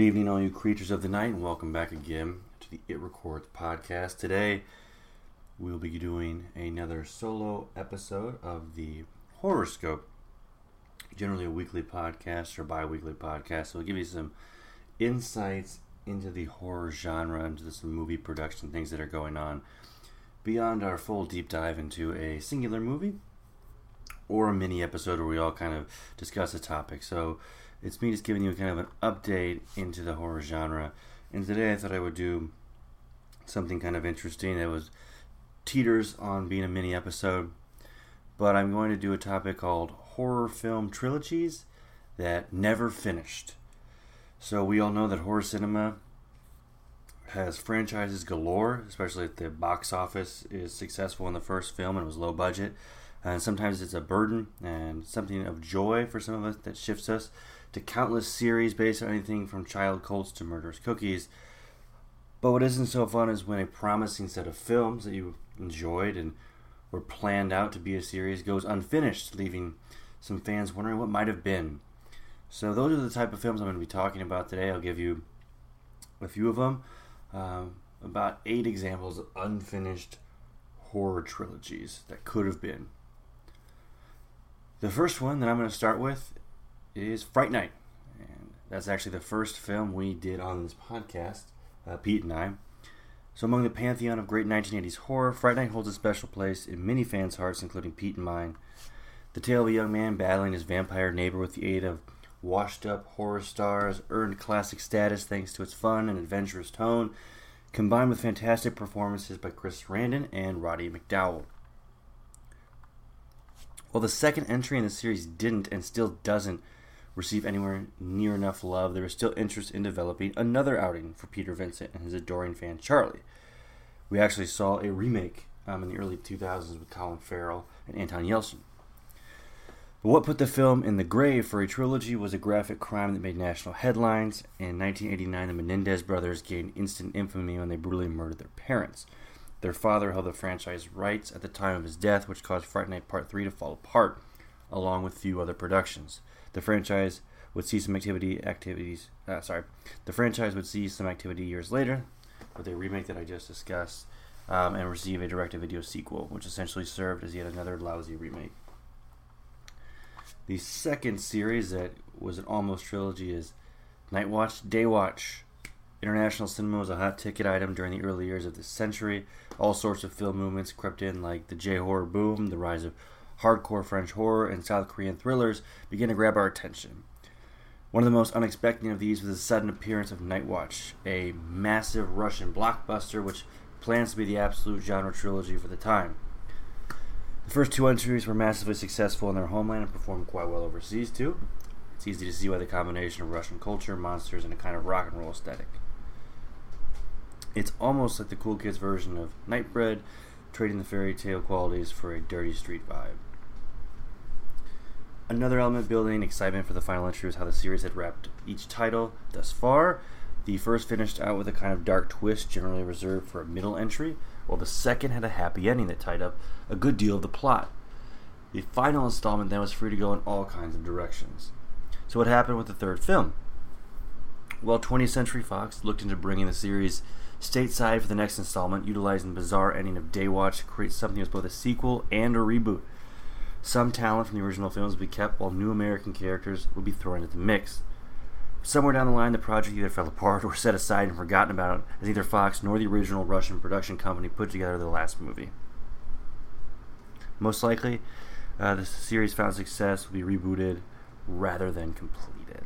Good evening, all you creatures of the night, and welcome back again to the It Records podcast. Today, we'll be doing another solo episode of the Horoscope. Generally, a weekly podcast or bi weekly podcast. So, we'll give you some insights into the horror genre, into some movie production things that are going on beyond our full deep dive into a singular movie or a mini episode where we all kind of discuss a topic. So, it's me just giving you kind of an update into the horror genre. And today I thought I would do something kind of interesting that was teeters on being a mini episode. But I'm going to do a topic called horror film trilogies that never finished. So we all know that horror cinema has franchises galore, especially if the box office is successful in the first film and it was low budget. And sometimes it's a burden and something of joy for some of us that shifts us to countless series based on anything from child cults to murderous cookies. But what isn't so fun is when a promising set of films that you enjoyed and were planned out to be a series goes unfinished, leaving some fans wondering what might have been. So those are the type of films I'm going to be talking about today. I'll give you a few of them, um, about eight examples of unfinished horror trilogies that could have been. The first one that I'm going to start with is Fright Night. And that's actually the first film we did on this podcast, uh, Pete and I. So, among the pantheon of great 1980s horror, Fright Night holds a special place in many fans' hearts, including Pete and mine. The tale of a young man battling his vampire neighbor with the aid of washed up horror stars earned classic status thanks to its fun and adventurous tone, combined with fantastic performances by Chris Sarandon and Roddy McDowall. While the second entry in the series didn't and still doesn't receive anywhere near enough love, there is still interest in developing another outing for Peter Vincent and his adoring fan Charlie. We actually saw a remake um, in the early 2000s with Colin Farrell and Anton Yelchin. But what put the film in the grave for a trilogy was a graphic crime that made national headlines. In 1989, the Menendez brothers gained instant infamy when they brutally murdered their parents. Their father held the franchise rights at the time of his death, which caused Fright Night Part 3 to fall apart, along with few other productions. The franchise would see some activity activities. Uh, sorry, the franchise would see some activity years later with a remake that I just discussed, um, and receive a direct-to-video sequel, which essentially served as yet another lousy remake. The second series that was an almost trilogy is Night Watch, Day Watch. International cinema was a hot ticket item during the early years of this century. All sorts of film movements crept in, like the J horror boom, the rise of hardcore French horror, and South Korean thrillers began to grab our attention. One of the most unexpected of these was the sudden appearance of Night Watch, a massive Russian blockbuster which plans to be the absolute genre trilogy for the time. The first two entries were massively successful in their homeland and performed quite well overseas too. It's easy to see why the combination of Russian culture, monsters, and a kind of rock and roll aesthetic. It's almost like the cool kids version of Nightbreed, trading the fairy tale qualities for a dirty street vibe. Another element building excitement for the final entry was how the series had wrapped each title thus far. The first finished out with a kind of dark twist generally reserved for a middle entry, while the second had a happy ending that tied up a good deal of the plot. The final installment then was free to go in all kinds of directions. So, what happened with the third film? Well, 20th Century Fox looked into bringing the series stateside for the next installment, utilizing the bizarre ending of Daywatch to create something that was both a sequel and a reboot. Some talent from the original films would be kept, while new American characters would be thrown into the mix. Somewhere down the line, the project either fell apart or set aside and forgotten about, as neither Fox nor the original Russian production company put together the last movie. Most likely, uh, the series found success will be rebooted rather than completed.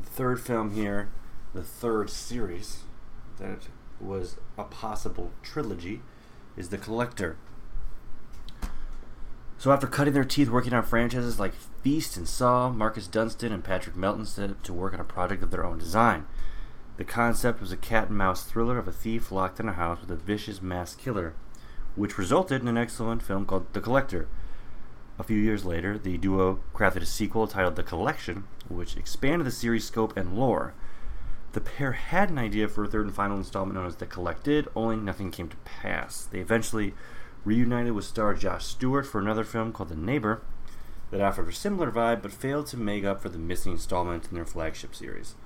The third film here, the third series that was a possible trilogy, is The Collector. So after cutting their teeth working on franchises like Feast and Saw, Marcus Dunstan and Patrick Melton set up to work on a project of their own design. The concept was a cat and mouse thriller of a thief locked in a house with a vicious mass killer, which resulted in an excellent film called The Collector. A few years later, the duo crafted a sequel titled The Collection, which expanded the series' scope and lore. The pair had an idea for a third and final installment known as The Collected, only nothing came to pass. They eventually reunited with star Josh Stewart for another film called The Neighbor. that offered a similar vibe but failed to make up for the missing installment in their flagship series.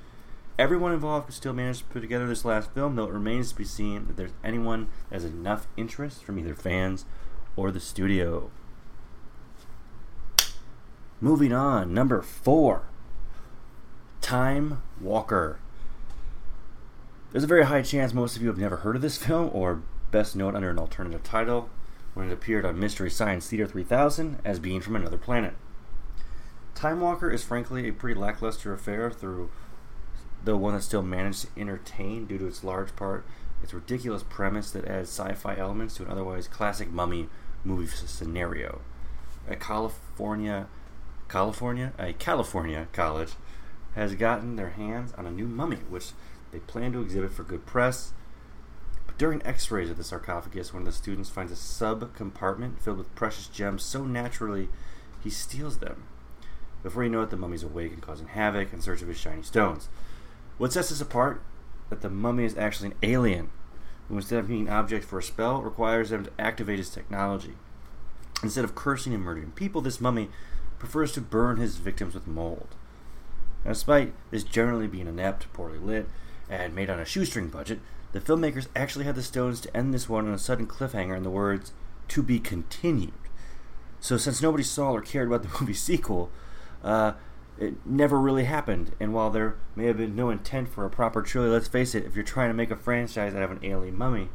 Everyone involved could still manage to put together this last film, though it remains to be seen if there's anyone that has enough interest from either fans or the studio. Moving on, number four Time Walker. There's a very high chance most of you have never heard of this film, or best known under an alternative title, when it appeared on Mystery Science Theater 3000 as being from another planet. Time Walker is frankly a pretty lackluster affair through the one that still managed to entertain due to its large part its ridiculous premise that adds sci-fi elements to an otherwise classic mummy movie scenario. A California California a California college has gotten their hands on a new mummy which they plan to exhibit for good press. During x-rays of the sarcophagus, one of the students finds a sub-compartment filled with precious gems so naturally he steals them. Before you know it, the mummy's awake and causing havoc in search of his shiny stones. What sets this apart? That the mummy is actually an alien, who instead of being an object for a spell, requires them to activate his technology. Instead of cursing and murdering people, this mummy prefers to burn his victims with mold. Now, despite this generally being inept, poorly lit, and made on a shoestring budget, the filmmakers actually had the stones to end this one on a sudden cliffhanger in the words, to be continued. So, since nobody saw or cared about the movie sequel, uh, it never really happened. And while there may have been no intent for a proper trilogy, let's face it, if you're trying to make a franchise out of an alien mummy,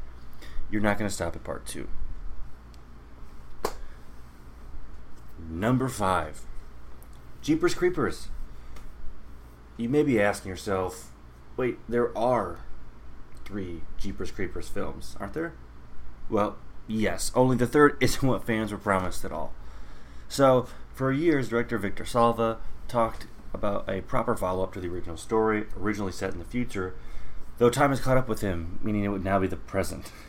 you're not going to stop at part two. Number five Jeepers Creepers. You may be asking yourself, wait, there are three Jeepers Creepers films, aren't there? Well, yes, only the third isn't what fans were promised at all. So, for years, director Victor Salva talked about a proper follow up to the original story, originally set in the future, though time has caught up with him, meaning it would now be the present.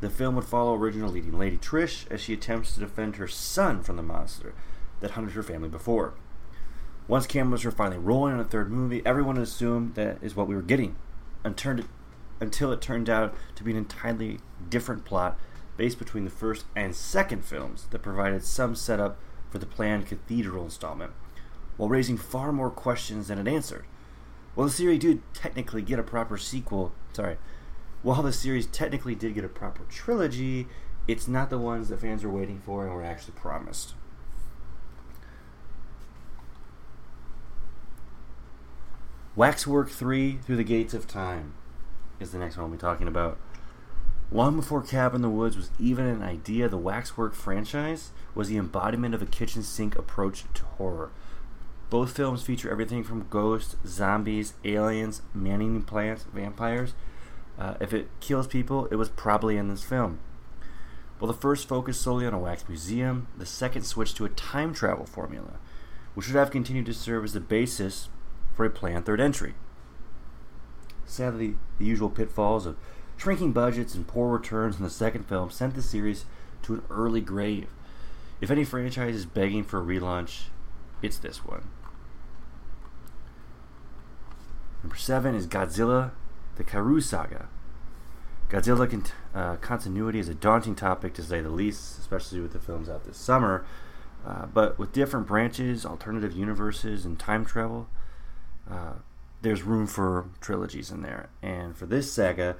The film would follow original leading lady Trish as she attempts to defend her son from the monster that hunted her family before. Once cameras were finally rolling on a third movie, everyone assumed that is what we were getting, until it turned out to be an entirely different plot based between the first and second films that provided some setup for the planned cathedral installment while raising far more questions than it answered. While the series did technically get a proper sequel, sorry, while the series technically did get a proper trilogy, it's not the ones that fans were waiting for and were actually promised. Waxwork 3 Through the Gates of Time is the next one we'll be talking about. Long before Cabin in the Woods was even an idea, the Waxwork franchise was the embodiment of a kitchen sink approach to horror. Both films feature everything from ghosts, zombies, aliens, man-eating plants, vampires. Uh, if it kills people, it was probably in this film. While the first focused solely on a wax museum, the second switched to a time travel formula, which would have continued to serve as the basis for a planned third entry. Sadly, the usual pitfalls of shrinking budgets and poor returns in the second film sent the series to an early grave. If any franchise is begging for a relaunch, it's this one. Number seven is Godzilla, the Kaiju Saga. Godzilla uh, continuity is a daunting topic to say the least, especially with the films out this summer. Uh, but with different branches, alternative universes, and time travel, uh, there's room for trilogies in there. And for this saga,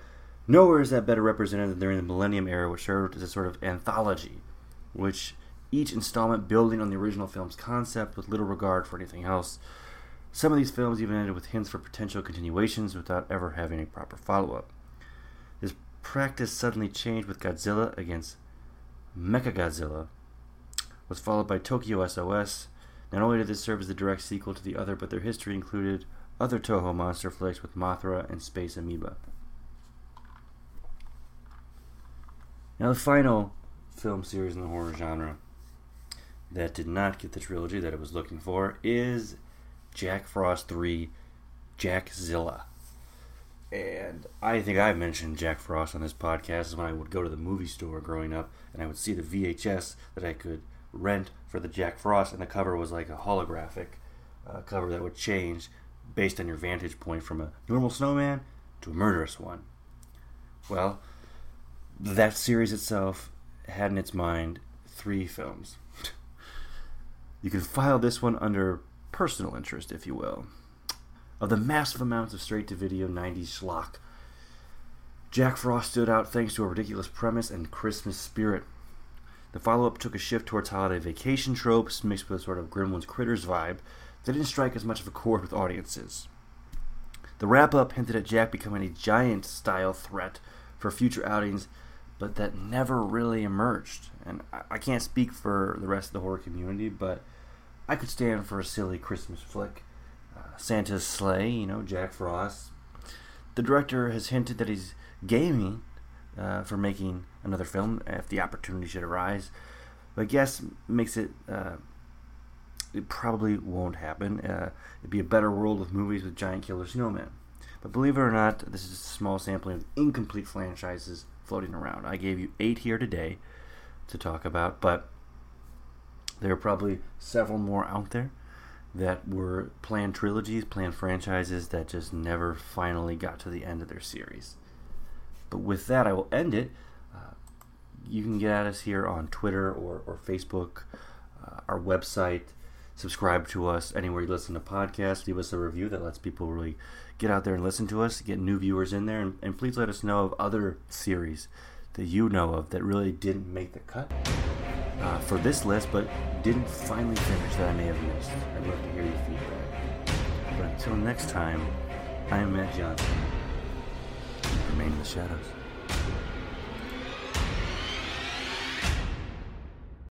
nowhere is that better represented than during the Millennium era, which served as a sort of anthology, which each installment building on the original film's concept with little regard for anything else. Some of these films even ended with hints for potential continuations without ever having a proper follow up. This practice suddenly changed with Godzilla against Mechagodzilla, was followed by Tokyo SOS. Not only did this serve as the direct sequel to the other, but their history included other Toho monster flicks with Mothra and Space Amoeba. Now, the final film series in the horror genre that did not get the trilogy that it was looking for is Jack Frost 3 Jackzilla. And I think I mentioned Jack Frost on this podcast when I would go to the movie store growing up and I would see the VHS that I could rent for the Jack Frost, and the cover was like a holographic uh, cover that would change based on your vantage point from a normal snowman to a murderous one. Well, that series itself had in its mind three films You can file this one under personal interest, if you will. Of the massive amounts of straight to video 90s schlock, Jack Frost stood out thanks to a ridiculous premise and Christmas spirit. The follow up took a shift towards holiday vacation tropes mixed with a sort of Gremlins Critters vibe that didn't strike as much of a chord with audiences. The wrap up hinted at Jack becoming a giant style threat for future outings, but that never really emerged. And I, I can't speak for the rest of the horror community, but I could stand for a silly Christmas flick. Uh, Santa's sleigh, you know, Jack Frost. The director has hinted that he's gaming uh, for making another film if the opportunity should arise. But I guess makes it uh, it probably won't happen. Uh, it'd be a better world with movies with giant killer snowmen. But believe it or not, this is a small sampling of incomplete franchises floating around. I gave you eight here today to talk about, but there are probably several more out there that were planned trilogies, planned franchises that just never finally got to the end of their series. But with that, I will end it. Uh, you can get at us here on Twitter or, or Facebook, uh, our website subscribe to us anywhere you listen to podcasts. Leave us a review that lets people really get out there and listen to us, get new viewers in there, and, and please let us know of other series that you know of that really didn't make the cut uh, for this list, but didn't finally finish that I may have missed. I'd love to hear your feedback. But until next time, I am Matt Johnson. Remain in the shadows.